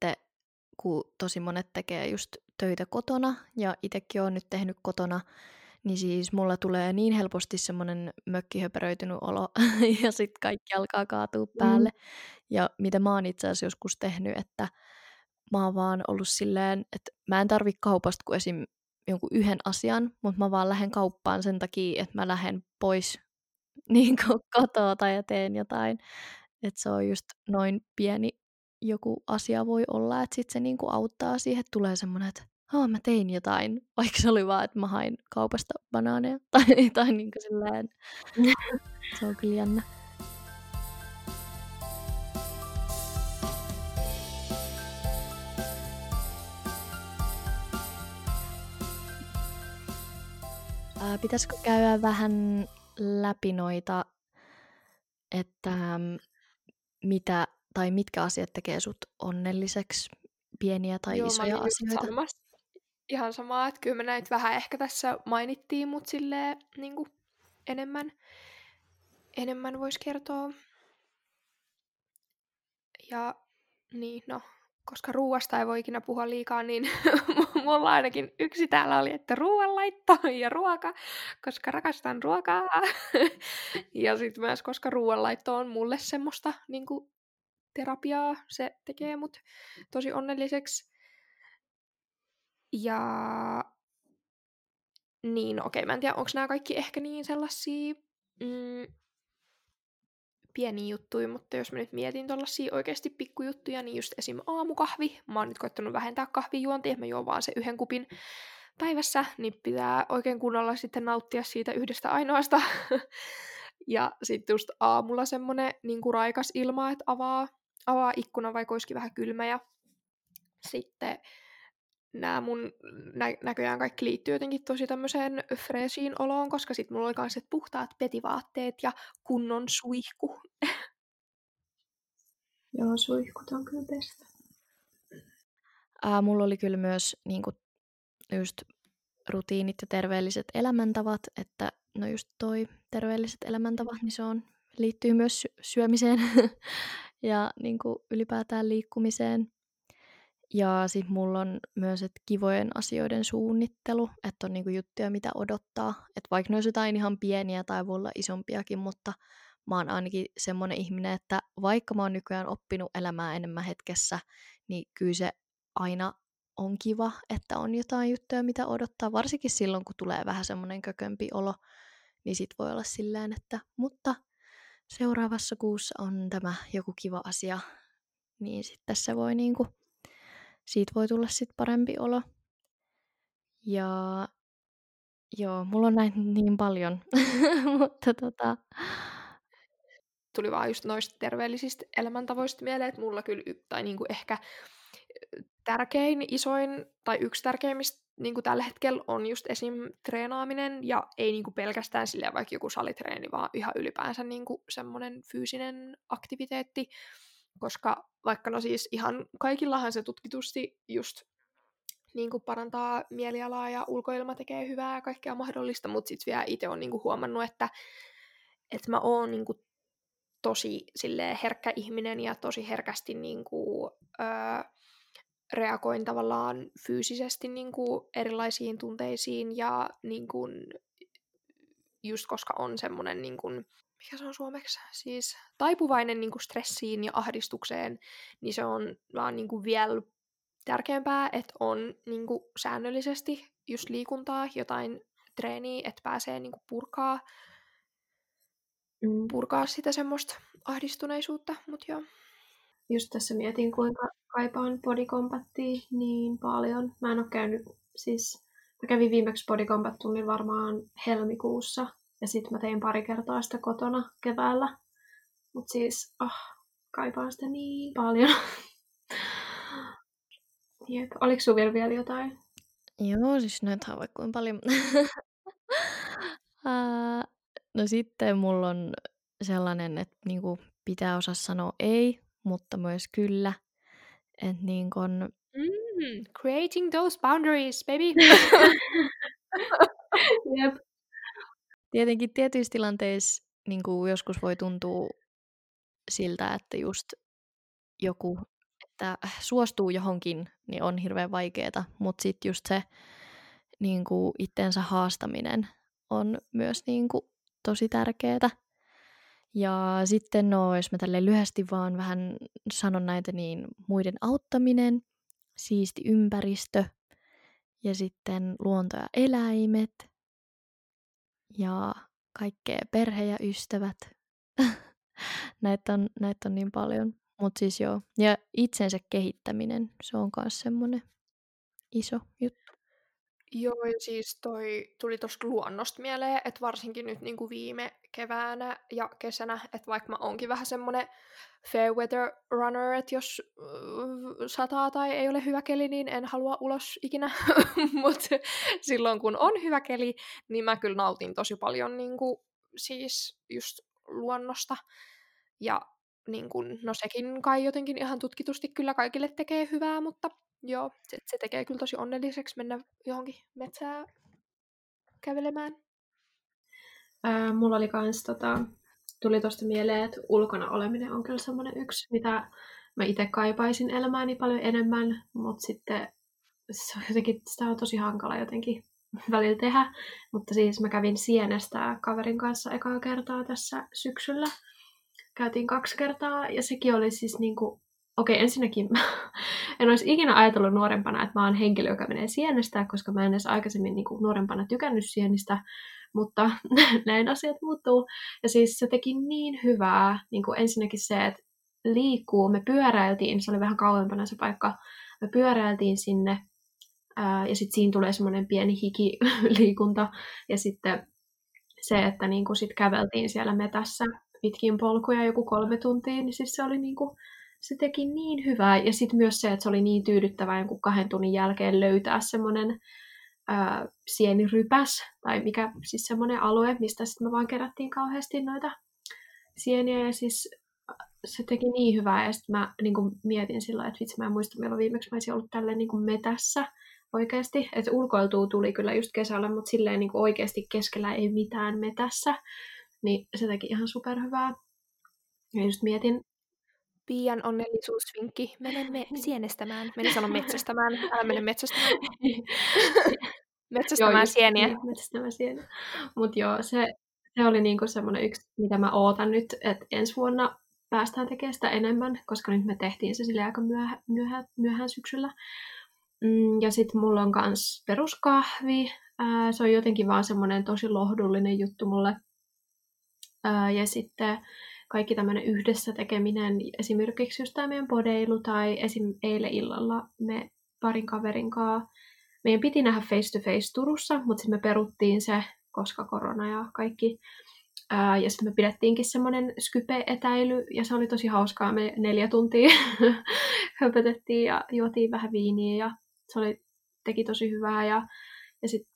kun tosi monet tekee just töitä kotona, ja itsekin olen nyt tehnyt kotona, niin siis mulla tulee niin helposti semmoinen mökkihöperöitynyt olo, ja sitten kaikki alkaa kaatua mm. päälle. Mm. Ja mitä mä oon itse asiassa joskus tehnyt, että mä oon vaan ollut silleen, että mä en tarvi kaupasta kuin esim. jonkun yhden asian, mutta mä vaan lähden kauppaan sen takia, että mä lähden pois niin kotoa tai ja teen jotain. Että se on just noin pieni joku asia voi olla, että sitten se niinku auttaa siihen, että tulee semmoinen, että oh, mä tein jotain, vaikka se oli vaan, että mä hain kaupasta banaaneja tai, tai niinku silleen. se on kyllä jännä. Ää, pitäisikö käydä vähän läpi noita, että mitä tai mitkä asiat tekee sut onnelliseksi, pieniä tai Joo, isoja asioita? Sanomassa ihan samaa, että kyllä me näitä vähän ehkä tässä mainittiin, mutta silleen niin kuin enemmän, enemmän voisi kertoa. Ja niin, no, koska ruuasta ei voi ikinä puhua liikaa, niin mulla ainakin yksi täällä oli, että ruoanlaitto ja ruoka, koska rakastan ruokaa. ja sitten myös, koska ruoanlaitto on mulle semmoista niin kuin, terapiaa, se tekee mut tosi onnelliseksi. Ja niin, okei, mä en tiedä, onko nämä kaikki ehkä niin sellaisia mm, pieniä juttuja, mutta jos mä nyt mietin tuollaisia oikeasti pikkujuttuja, niin just esim. aamukahvi. Mä oon nyt koittanut vähentää kahvijuontia, mä juon vaan se yhden kupin päivässä, niin pitää oikein kunnolla sitten nauttia siitä yhdestä ainoasta. ja sitten just aamulla semmonen niin raikas ilma, että avaa, avaa ikkuna, vaikka olisikin vähän kylmä. Ja sitten nämä mun nä- näköjään kaikki liittyy jotenkin tosi tämmöiseen freshiin oloon, koska sit mulla oli myös puhtaat petivaatteet ja kunnon suihku. Joo, suihkut on kyllä best. Ää, mulla oli kyllä myös niin kuin, just rutiinit ja terveelliset elämäntavat, että no just toi terveelliset elämäntavat, niin se on, liittyy myös syömiseen ja niin kuin, ylipäätään liikkumiseen. Ja sitten mulla on myös, että kivojen asioiden suunnittelu, että on niinku juttuja, mitä odottaa. Että vaikka ne olisi jotain ihan pieniä tai voi olla isompiakin, mutta mä oon ainakin semmoinen ihminen, että vaikka mä oon nykyään oppinut elämää enemmän hetkessä, niin kyllä se aina on kiva, että on jotain juttuja, mitä odottaa. Varsinkin silloin, kun tulee vähän semmoinen kökömpi olo, niin sit voi olla silleen, että mutta seuraavassa kuussa on tämä joku kiva asia, niin sitten se voi niinku siitä voi tulla sitten parempi olo. Ja joo, mulla on näin niin paljon, mutta tota... Tuli vaan just noista terveellisistä elämäntavoista mieleen, että mulla kyllä, tai niinku ehkä tärkein, isoin tai yksi tärkeimmistä niin kuin tällä hetkellä on just esim. treenaaminen, ja ei niin kuin pelkästään silleen vaikka joku salitreeni, vaan ihan ylipäänsä niin kuin semmoinen fyysinen aktiviteetti, koska vaikka no siis ihan kaikillahan se tutkitusti just niin kuin parantaa mielialaa ja ulkoilma tekee hyvää ja kaikkea mahdollista, mutta sitten vielä itse on niin huomannut, että, että mä oon niin kuin tosi sille herkkä ihminen ja tosi herkästi niin kuin, öö, reagoin tavallaan fyysisesti niin kuin erilaisiin tunteisiin ja niin kuin, just koska on semmoinen, niin mikä se on suomeksi, siis taipuvainen niin kuin stressiin ja ahdistukseen, niin se on vaan niin kuin vielä tärkeämpää, että on niin kuin säännöllisesti just liikuntaa, jotain treeniä, että pääsee niin kuin purkaa, mm. purkaa sitä semmoista ahdistuneisuutta, mutta joo. Just tässä mietin, kuinka kaipaan bodycombattia niin paljon. Mä en ole käynyt, siis mä kävin viimeksi bodycombat tunnin varmaan helmikuussa, ja sitten mä tein pari kertaa sitä kotona keväällä. Mutta siis, ah, kaipaan sitä niin paljon. Jep. Oliko sinulla vielä jotain? Joo, siis noita on vaikka kuinka paljon. no sitten mulla on sellainen, että niinku pitää osaa sanoa ei, mutta myös kyllä. Että niin kun... mm, creating those boundaries, baby. Jep. Tietenkin tietyissä tilanteissa niin kuin joskus voi tuntua siltä, että just joku, että suostuu johonkin, niin on hirveän vaikeaa, mutta sitten just se niin kuin itsensä haastaminen on myös niin kuin tosi tärkeää. Ja sitten no, jos mä tälle lyhyesti vaan vähän sanon näitä, niin muiden auttaminen, siisti ympäristö ja sitten luonto ja eläimet ja kaikkea perhe ja ystävät. näitä, on, näitä on niin paljon. Mutta siis joo. Ja itsensä kehittäminen, se on myös semmoinen iso juttu. Joo, ja siis toi tuli tuosta luonnosta mieleen, että varsinkin nyt niin kuin viime keväänä ja kesänä, että vaikka mä onkin vähän semmoinen fair weather runner, että jos uh, sataa tai ei ole hyvä keli, niin en halua ulos ikinä, mutta silloin kun on hyvä keli, niin mä kyllä nautin tosi paljon niin kuin, siis just luonnosta. Ja niin kun, no sekin kai jotenkin ihan tutkitusti kyllä kaikille tekee hyvää, mutta joo, se, se tekee kyllä tosi onnelliseksi mennä johonkin metsään kävelemään. Ää, mulla oli kans tota, tuli tuosta mieleen, että ulkona oleminen on kyllä semmoinen yksi, mitä mä itse kaipaisin elämääni paljon enemmän, mutta sitten se on jotenkin, sitä on tosi hankala jotenkin välillä tehdä. Mutta siis mä kävin Sienestä kaverin kanssa ekaa kertaa tässä syksyllä. Käytiin kaksi kertaa ja sekin oli siis niinku okei, okay, ensinnäkin en olisi ikinä ajatellut nuorempana, että mä oon henkilö, joka menee sienestä, koska mä en edes aikaisemmin niin kuin, nuorempana tykännyt sienistä, mutta näin asiat muuttuu. Ja siis se teki niin hyvää, niin kuin ensinnäkin se, että liikkuu, me pyöräiltiin, se oli vähän kauempana se paikka, me pyöräiltiin sinne, ja sitten siinä tulee semmoinen pieni hikiliikunta, ja sitten se, että niin kuin sit käveltiin siellä metässä pitkin polkuja joku kolme tuntia, niin siis se oli niin kuin, se teki niin hyvää. Ja sitten myös se, että se oli niin tyydyttävää jonkun kahden tunnin jälkeen löytää semmoinen sienirypäs, tai mikä siis semmoinen alue, mistä sitten me vaan kerättiin kauheasti noita sieniä, ja siis se teki niin hyvää, ja sitten mä niin mietin sillä että vitsi, mä en muista, milloin viimeksi mä olisin ollut tälleen niin metässä oikeasti, että ulkoiltua tuli kyllä just kesällä, mutta silleen niin oikeasti keskellä ei mitään metässä, niin se teki ihan superhyvää. Ja just mietin, Pian onnellisuusvinkki. Menemme sienestämään. Menin sanon metsästämään. Älä mene metsästämään. metsästämään joo, sieniä. Niin, metsästämään sieniä. Mutta joo, se, se oli niinku semmoinen yksi, mitä mä ootan nyt, että ensi vuonna päästään tekemään sitä enemmän, koska nyt me tehtiin se sille aika myöhä, myöhä, myöhään syksyllä. Mm, ja sitten mulla on myös peruskahvi. Se on jotenkin vaan semmoinen tosi lohdullinen juttu mulle. Ja sitten kaikki tämmöinen yhdessä tekeminen, esimerkiksi just tämä meidän podeilu tai esim. eilen illalla me parin kaverin kanssa, meidän piti nähdä face to face Turussa, mutta sitten me peruttiin se, koska korona ja kaikki. Ää, ja sitten me pidettiinkin semmoinen Skype-etäily, ja se oli tosi hauskaa. Me neljä tuntia höpötettiin ja juotiin vähän viiniä, ja se oli, teki tosi hyvää. Ja, ja sitten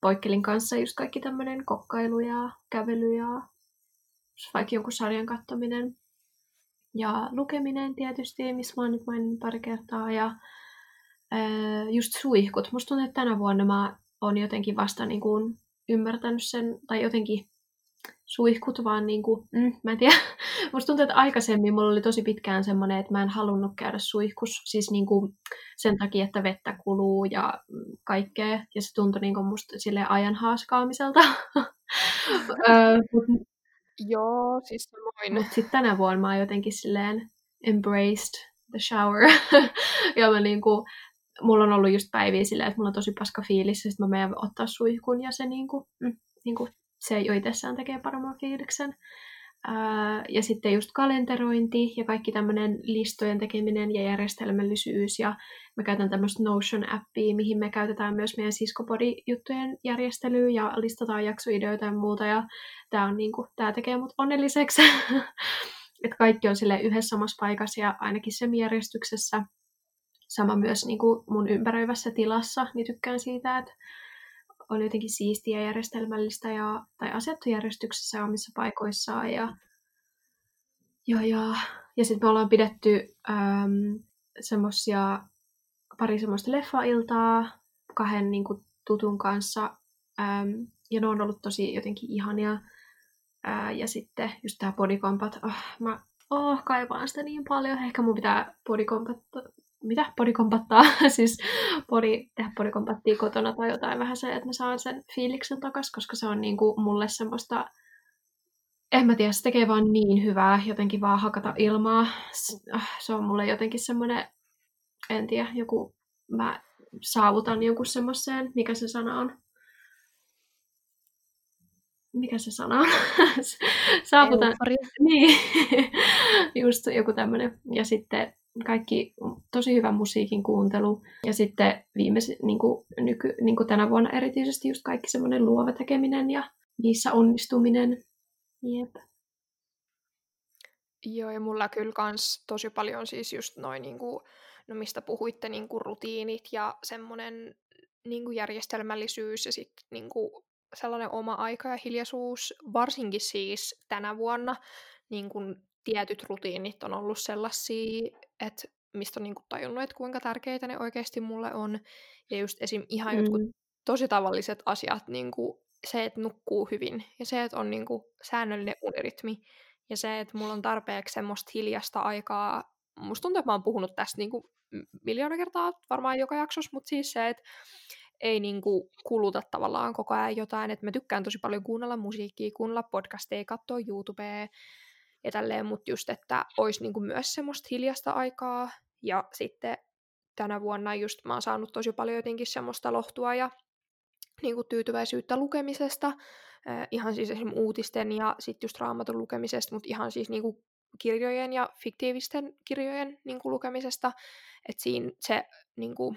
Poikkelin kanssa just kaikki tämmöinen kokkailu ja kävely ja vaikka jonkun sarjan katsominen ja lukeminen tietysti, missä mä oon nyt maininnut pari kertaa, ja ää, just suihkut. Musta tuntuu, että tänä vuonna mä oon jotenkin vasta niin kuin ymmärtänyt sen, tai jotenkin suihkut vaan niin kuin, mm, mä en tiedä, Musta tuntuu, että aikaisemmin mulla oli tosi pitkään semmoinen, että mä en halunnut käydä suihkus. Siis niinku sen takia, että vettä kuluu ja kaikkea. Ja se tuntui niinku musta sille ajan haaskaamiselta. Joo, siis samoin. Mutta sitten tänä vuonna mä oon jotenkin silleen embraced the shower. ja mä niinku, mulla on ollut just päiviä silleen, että mulla on tosi paska fiilis, ja sitten mä menen ottaa suihkun, ja se niinku, mm, niinku, se jo itsessään tekee paremman fiiliksen. Ja sitten just kalenterointi ja kaikki tämmöinen listojen tekeminen ja järjestelmällisyys. Ja mä käytän tämmöistä Notion-appia, mihin me käytetään myös meidän siskopodi-juttujen järjestelyä ja listataan jaksoideoita ja muuta. Ja tää, on niinku, tää tekee mut onnelliseksi. että kaikki on sille yhdessä samassa paikassa ja ainakin semijärjestyksessä. Sama myös niin kuin mun ympäröivässä tilassa, niin tykkään siitä, että on jotenkin siistiä järjestelmällistä ja, tai asettu järjestyksessä omissa paikoissaan. Ja, ja, ja, ja sitten me ollaan pidetty äm, semmosia, pari semmoista leffailtaa kahden niin kuin, tutun kanssa. Äm, ja ne on ollut tosi jotenkin ihania. Ää, ja sitten just tää bodycombat. Oh, mä oh, kaipaan sitä niin paljon. Ehkä mun pitää bodycombattaa mitä bodykompattaa, siis body, tehdä bodykompattia kotona tai jotain vähän se, että mä saan sen fiiliksen takas, koska se on niinku mulle semmoista, en mä tiedä, se tekee vaan niin hyvää jotenkin vaan hakata ilmaa. Ah, se on mulle jotenkin semmoinen, en tiedä, joku, mä saavutan jonkun semmoiseen, mikä se sana on, mikä se sana on? Saavutan. Euforia. Niin, just joku tämmöinen. Ja sitten kaikki tosi hyvä musiikin kuuntelu. Ja sitten viimeis, niin kuin, nyky, niin kuin tänä vuonna erityisesti just kaikki semmoinen luova tekeminen ja niissä onnistuminen. Jep. Joo, ja mulla kyllä kans tosi paljon siis just noin, niin no mistä puhuitte, niin kuin rutiinit ja semmoinen niin kuin järjestelmällisyys ja sitten niin kuin sellainen oma aika ja hiljaisuus, varsinkin siis tänä vuonna, niin kuin tietyt rutiinit on ollut sellaisia, että mistä on niin kuin tajunnut, että kuinka tärkeitä ne oikeasti mulle on. Ja just esim. ihan mm. jotkut tosi tavalliset asiat, niin kuin se, että nukkuu hyvin ja se, että on niin kuin säännöllinen unirytmi ja se, että mulla on tarpeeksi semmoista hiljasta aikaa. Musta tuntuu, että mä oon puhunut tästä niin kuin miljoona kertaa varmaan joka jaksossa, mutta siis se, että ei niinku kuluta tavallaan koko ajan jotain, että mä tykkään tosi paljon kuunnella musiikkia, kuunnella podcasteja, katsoa YouTubea ja tälleen, mutta just, että olisi niinku myös semmoista hiljasta aikaa. Ja sitten tänä vuonna just mä oon saanut tosi paljon jotenkin semmoista lohtua ja niinku tyytyväisyyttä lukemisesta, ihan siis esimerkiksi uutisten ja sitten just raamatun lukemisesta, mutta ihan siis niinku kirjojen ja fiktiivisten kirjojen niinku lukemisesta, että siinä se niinku,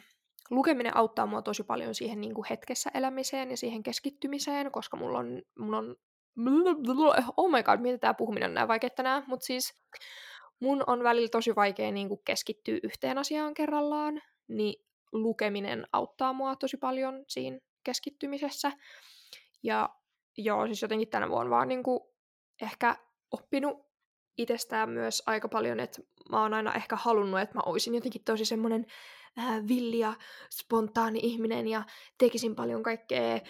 lukeminen auttaa mua tosi paljon siihen niin kuin hetkessä elämiseen ja siihen keskittymiseen, koska mulla on, mulla on oh my god, miten tämä puhuminen on näin vaikeaa tänään, mutta siis mun on välillä tosi vaikea niin kuin keskittyä yhteen asiaan kerrallaan, niin lukeminen auttaa mua tosi paljon siinä keskittymisessä. Ja joo, siis jotenkin tänä vuonna vaan niin kuin ehkä oppinut itsestään myös aika paljon, että mä oon aina ehkä halunnut, että mä oisin jotenkin tosi semmoinen äh, villi ja spontaani ihminen ja tekisin paljon kaikkea äh,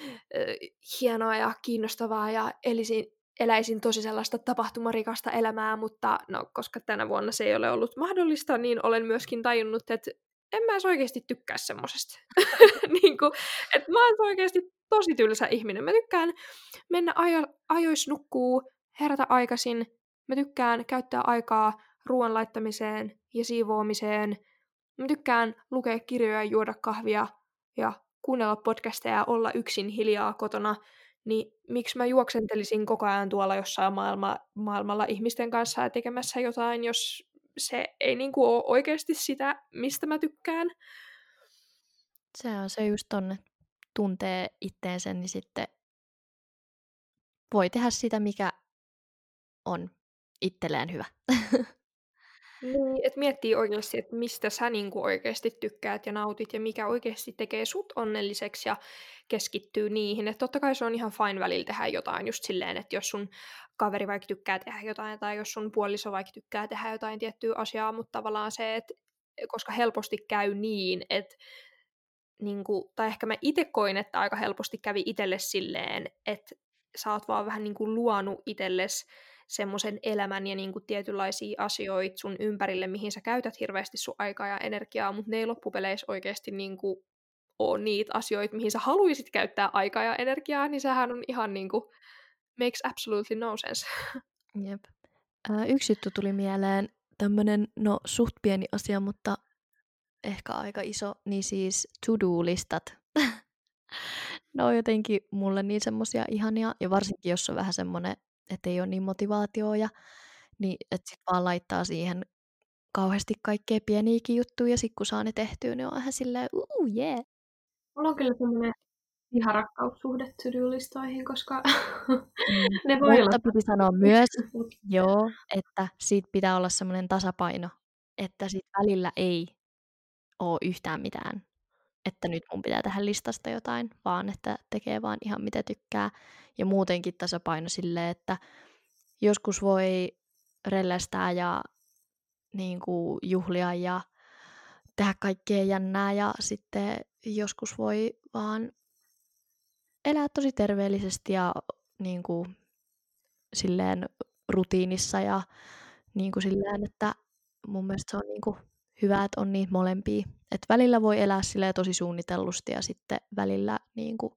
hienoa ja kiinnostavaa ja elisin, eläisin tosi sellaista tapahtumarikasta elämää, mutta no, koska tänä vuonna se ei ole ollut mahdollista, niin olen myöskin tajunnut, että en mä oikeasti tykkää semmosesta. niin että mä oon oikeasti tosi tylsä ihminen. Mä tykkään mennä ajo, ajois nukkuu, herätä aikaisin. Mä tykkään käyttää aikaa ruoan laittamiseen ja siivoamiseen Mä tykkään lukea kirjoja, juoda kahvia ja kuunnella podcasteja ja olla yksin hiljaa kotona, niin miksi mä juoksentelisin koko ajan tuolla jossain maailma, maailmalla ihmisten kanssa ja tekemässä jotain, jos se ei niinku ole oikeasti sitä, mistä mä tykkään. Se on se just tonne, tuntee itteensä, niin sitten voi tehdä sitä, mikä on itselleen hyvä. Niin, että miettii oikeasti, että mistä sä niinku oikeasti tykkäät ja nautit ja mikä oikeasti tekee sut onnelliseksi ja keskittyy niihin. Että totta kai se on ihan fine välillä tehdä jotain just silleen, että jos sun kaveri vaikka tykkää tehdä jotain tai jos sun puoliso vaikka tykkää tehdä jotain tiettyä asiaa, mutta tavallaan se, että koska helposti käy niin, että niinku, tai ehkä mä itse koin, että aika helposti kävi itselle silleen, että sä oot vaan vähän niinku luonut itsellesi semmoisen elämän ja niin kuin tietynlaisia asioita sun ympärille, mihin sä käytät hirveästi sun aikaa ja energiaa, mutta ne ei loppupeleissä oikeasti niin kuin ole niitä asioita, mihin sä haluaisit käyttää aikaa ja energiaa, niin sehän on ihan niin kuin makes absolutely no sense. Jep. Äh, yksi juttu tuli mieleen, tämmönen, no suht pieni asia, mutta ehkä aika iso, niin siis to-do-listat. ne on jotenkin mulle niin semmosia ihania, ja varsinkin jos on vähän semmonen, että ei ole niin motivaatioja, niin että sit vaan laittaa siihen kauheasti kaikkea pieniäkin juttuja, ja sit kun saa ne tehtyä, niin on vähän silleen, uu, jee. Yeah. Mulla on kyllä semmoinen viharakkaussuhde to-do-listoihin, koska mm. ne voi Mutta olla... piti sanoa myös, joo, että siitä pitää olla semmoinen tasapaino, että sit välillä ei ole yhtään mitään, että nyt mun pitää tehdä listasta jotain, vaan että tekee vaan ihan mitä tykkää. Ja muutenkin tasapaino silleen, että joskus voi rellästää ja niin kuin juhlia ja tehdä kaikkea jännää ja sitten joskus voi vaan elää tosi terveellisesti ja niin kuin, silleen rutiinissa ja niin kuin silleen, että mun mielestä se on niin kuin hyvä, että on niitä molempia. Että välillä voi elää silleen tosi suunnitellusti ja sitten välillä niin kuin,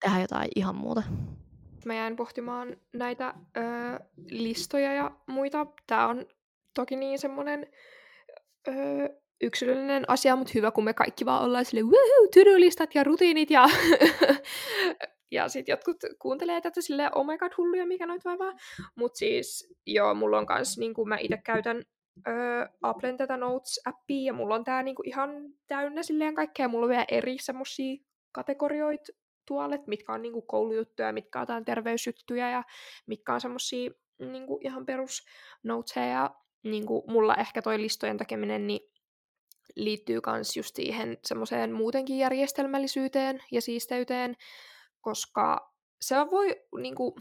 tehdä jotain ihan muuta. Mä jäin pohtimaan näitä ö, listoja ja muita. Tää on toki niin semmonen ö, yksilöllinen asia, mutta hyvä, kun me kaikki vaan ollaan silleen, woohoo, ja rutiinit ja ja sitten jotkut kuuntelee tätä silleen, oh my god, hulluja, mikä noit vaivaa. Mutta siis, joo, mulla on kans, niin mä itse käytän öö, Applen tätä Notes-appia, ja mulla on tää niinku ihan täynnä silleen kaikkea, mulla on vielä eri semmosia kategorioita tuolle, mitkä on niinku koulujuttuja, mitkä on jotain terveysjuttuja, ja mitkä on semmosia niinku ihan perus noteseja, ja niinku mulla ehkä toi listojen tekeminen, niin liittyy myös just siihen semmoiseen muutenkin järjestelmällisyyteen ja siisteyteen, koska se voi niin kuin,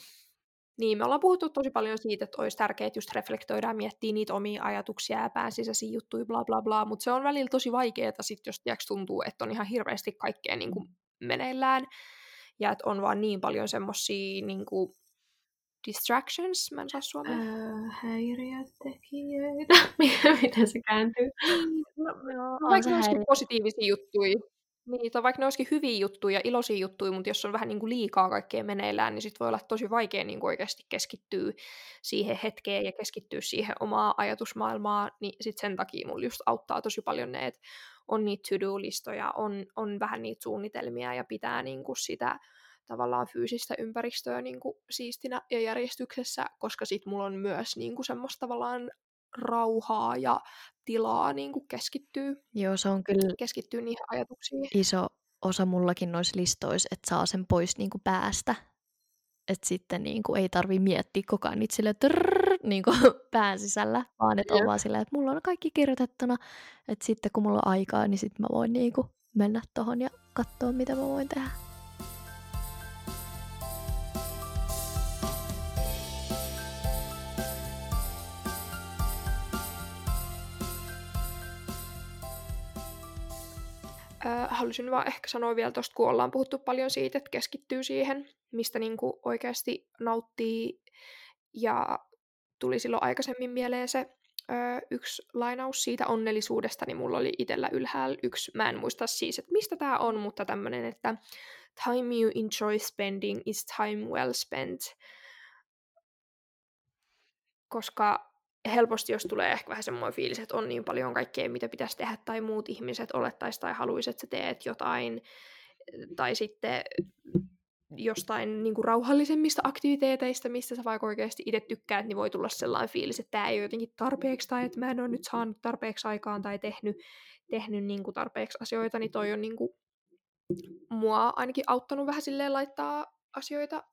niin, me ollaan puhuttu tosi paljon siitä, että olisi tärkeää just reflektoida ja miettiä niitä omia ajatuksia ja pääsisäisiä juttuja, bla bla bla, mutta se on välillä tosi vaikeaa sit, jos tiiäks, tuntuu, että on ihan hirveästi kaikkea niin kuin, meneillään, ja että on vaan niin paljon semmoisia niin kuin, distractions, mä en saa suomea. Öö, häiriötekijöitä. Miten se kääntyy? Niin, no, no, vaikka ne olisikin positiivisia juttuja. Niin, tai vaikka ne olisikin hyviä juttuja, iloisia juttuja, mutta jos on vähän niin kuin liikaa kaikkea meneillään, niin sit voi olla tosi vaikea niin kuin oikeasti keskittyä siihen hetkeen ja keskittyä siihen omaa ajatusmaailmaa, niin sit sen takia mulla just auttaa tosi paljon ne, että on niitä to-do-listoja, on, on vähän niitä suunnitelmia ja pitää niin kuin sitä tavallaan fyysistä ympäristöä niin kuin siistinä ja järjestyksessä, koska sit mulla on myös niin kuin semmoista tavallaan rauhaa ja tilaa niin kuin keskittyy. Joo, se on kyllä keskittyy niihin ajatuksiin. iso osa mullakin noissa listoissa, että saa sen pois niin kuin päästä. Että sitten niin kuin ei tarvi miettiä koko ajan niitä sille trrr, niin kuin pään sisällä, vaan että on vaan sillä, että mulla on kaikki kirjoitettuna. Että sitten kun mulla on aikaa, niin sitten mä voin niin kuin mennä tohon ja katsoa, mitä mä voin tehdä. Äh, halusin vaan ehkä sanoa vielä tuosta, kun ollaan puhuttu paljon siitä, että keskittyy siihen, mistä niinku oikeasti nauttii. Ja tuli silloin aikaisemmin mieleen se ö, yksi lainaus siitä onnellisuudesta, niin mulla oli itsellä ylhäällä yksi, mä en muista siis, että mistä tämä on, mutta tämmöinen, että time you enjoy spending is time well spent. Koska helposti, jos tulee ehkä vähän semmoinen fiilis, että on niin paljon kaikkea, mitä pitäisi tehdä, tai muut ihmiset olettaisi tai haluaisi, että sä teet jotain, tai sitten jostain niin kuin rauhallisemmista aktiviteeteista, mistä sä vaikka oikeasti itse tykkäät, niin voi tulla sellainen fiilis, että tämä ei ole jotenkin tarpeeksi, tai että mä en ole nyt saanut tarpeeksi aikaan, tai tehnyt, tehnyt niin kuin tarpeeksi asioita, niin toi on niin kuin mua ainakin auttanut vähän silleen laittaa asioita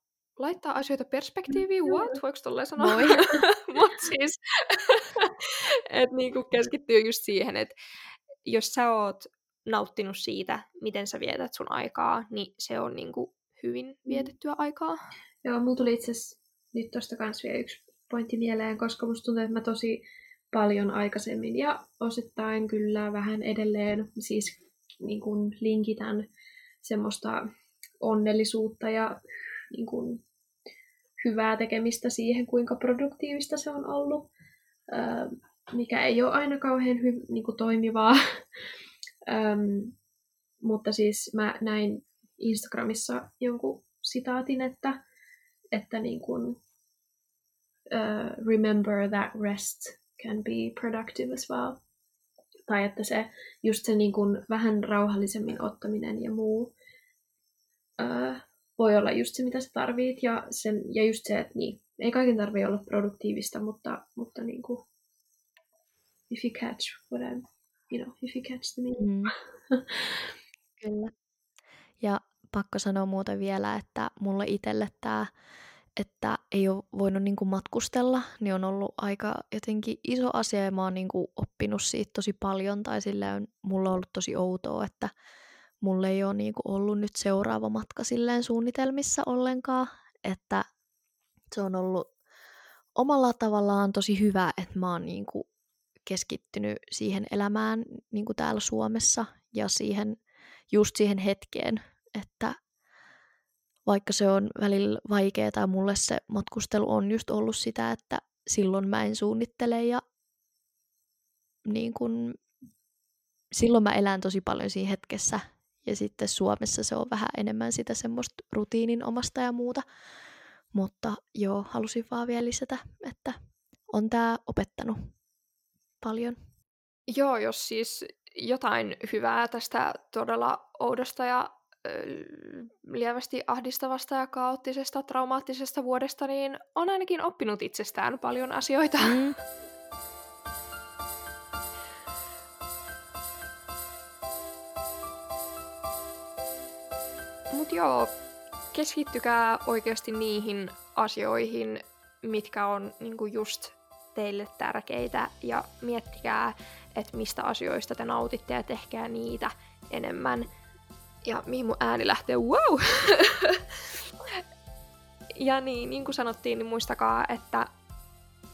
laittaa asioita perspektiiviin, what? Voiko tolleen sanoa? Voi. Mut siis, että niinku keskittyy just siihen, että jos sä oot nauttinut siitä, miten sä vietät sun aikaa, niin se on niinku hyvin mm. vietettyä aikaa. Joo, mulla tuli itse asiassa nyt tosta kans vielä yksi pointti mieleen, koska musta tuntuu, että mä tosi paljon aikaisemmin ja osittain kyllä vähän edelleen siis niin kuin linkitän semmoista onnellisuutta ja niin kuin hyvää tekemistä siihen, kuinka produktiivista se on ollut, mikä ei ole aina kauhean hy- niin kuin toimivaa. mutta siis mä näin Instagramissa jonkun sitaatin, että, että niin kuin, uh, remember that rest can be productive as well. Tai että se just se niin kuin vähän rauhallisemmin ottaminen ja muu uh, voi olla just se, mitä sä tarvit. Ja, sen, ja just se, että niin, ei kaiken tarvitse olla produktiivista, mutta, mutta niin kuin, if you catch what I'm, you know, if you catch the meaning. Mm. Kyllä. Ja pakko sanoa muuten vielä, että mulle itselle tämä, että ei ole voinut niin kuin matkustella, niin on ollut aika jotenkin iso asia ja mä oon niin kuin oppinut siitä tosi paljon. Tai silleen mulla on ollut tosi outoa, että mulla ei ole niin kuin ollut nyt seuraava matka silleen suunnitelmissa ollenkaan. Että se on ollut omalla tavallaan tosi hyvä, että mä oon niin kuin keskittynyt siihen elämään niin kuin täällä Suomessa ja siihen, just siihen hetkeen, että vaikka se on välillä vaikeaa tai mulle se matkustelu on just ollut sitä, että silloin mä en suunnittele ja niin kun, silloin mä elän tosi paljon siinä hetkessä ja sitten Suomessa se on vähän enemmän sitä semmoista rutiinin omasta ja muuta. Mutta joo, halusin vaan vielä lisätä, että on tämä opettanut paljon. Joo, jos siis jotain hyvää tästä todella oudosta ja lievästi ahdistavasta ja kaoottisesta, traumaattisesta vuodesta, niin on ainakin oppinut itsestään paljon asioita. Mm. Mut joo, keskittykää oikeasti niihin asioihin, mitkä on niinku just teille tärkeitä. Ja miettikää, että mistä asioista te nautitte ja tehkää niitä enemmän. Ja mihin mun ääni lähtee, wow! ja niin, niin kuin sanottiin, niin muistakaa, että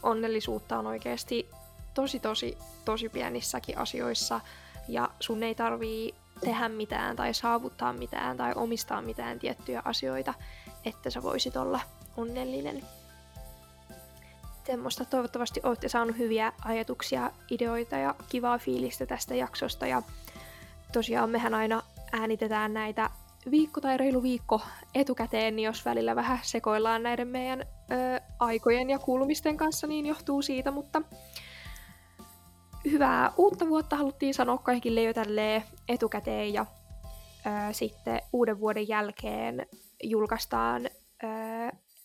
onnellisuutta on oikeasti tosi tosi tosi pienissäkin asioissa. Ja sun ei tarvii tehdä mitään tai saavuttaa mitään tai omistaa mitään tiettyjä asioita, että sä voisit olla onnellinen. Semmoista toivottavasti olette saanut hyviä ajatuksia, ideoita ja kivaa fiilistä tästä jaksosta ja tosiaan mehän aina äänitetään näitä viikko tai reilu viikko etukäteen, niin jos välillä vähän sekoillaan näiden meidän ö, aikojen ja kuulumisten kanssa, niin johtuu siitä, mutta hyvää uutta vuotta haluttiin sanoa kaikille jo tälleen etukäteen ja ö, sitten uuden vuoden jälkeen julkaistaan ö,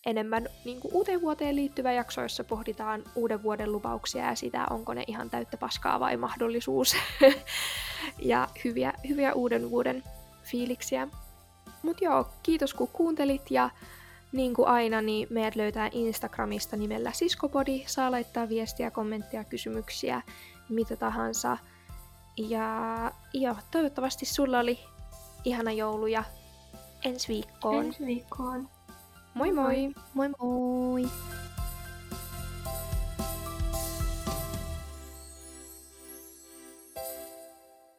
enemmän niin kuin uuteen vuoteen liittyvä jakso, jossa pohditaan uuden vuoden lupauksia ja sitä, onko ne ihan täyttä paskaa vai mahdollisuus. ja hyviä, hyviä uuden vuoden fiiliksiä. Mut joo, kiitos kun kuuntelit ja niin kuin aina, niin meidät löytää Instagramista nimellä Siskopodi. Saa laittaa viestiä, kommentteja, kysymyksiä, mitä tahansa. Ja joo, toivottavasti sulla oli ihana joulu ja ensi viikkoon. Ensi viikkoon. Moi moi! Moi moi!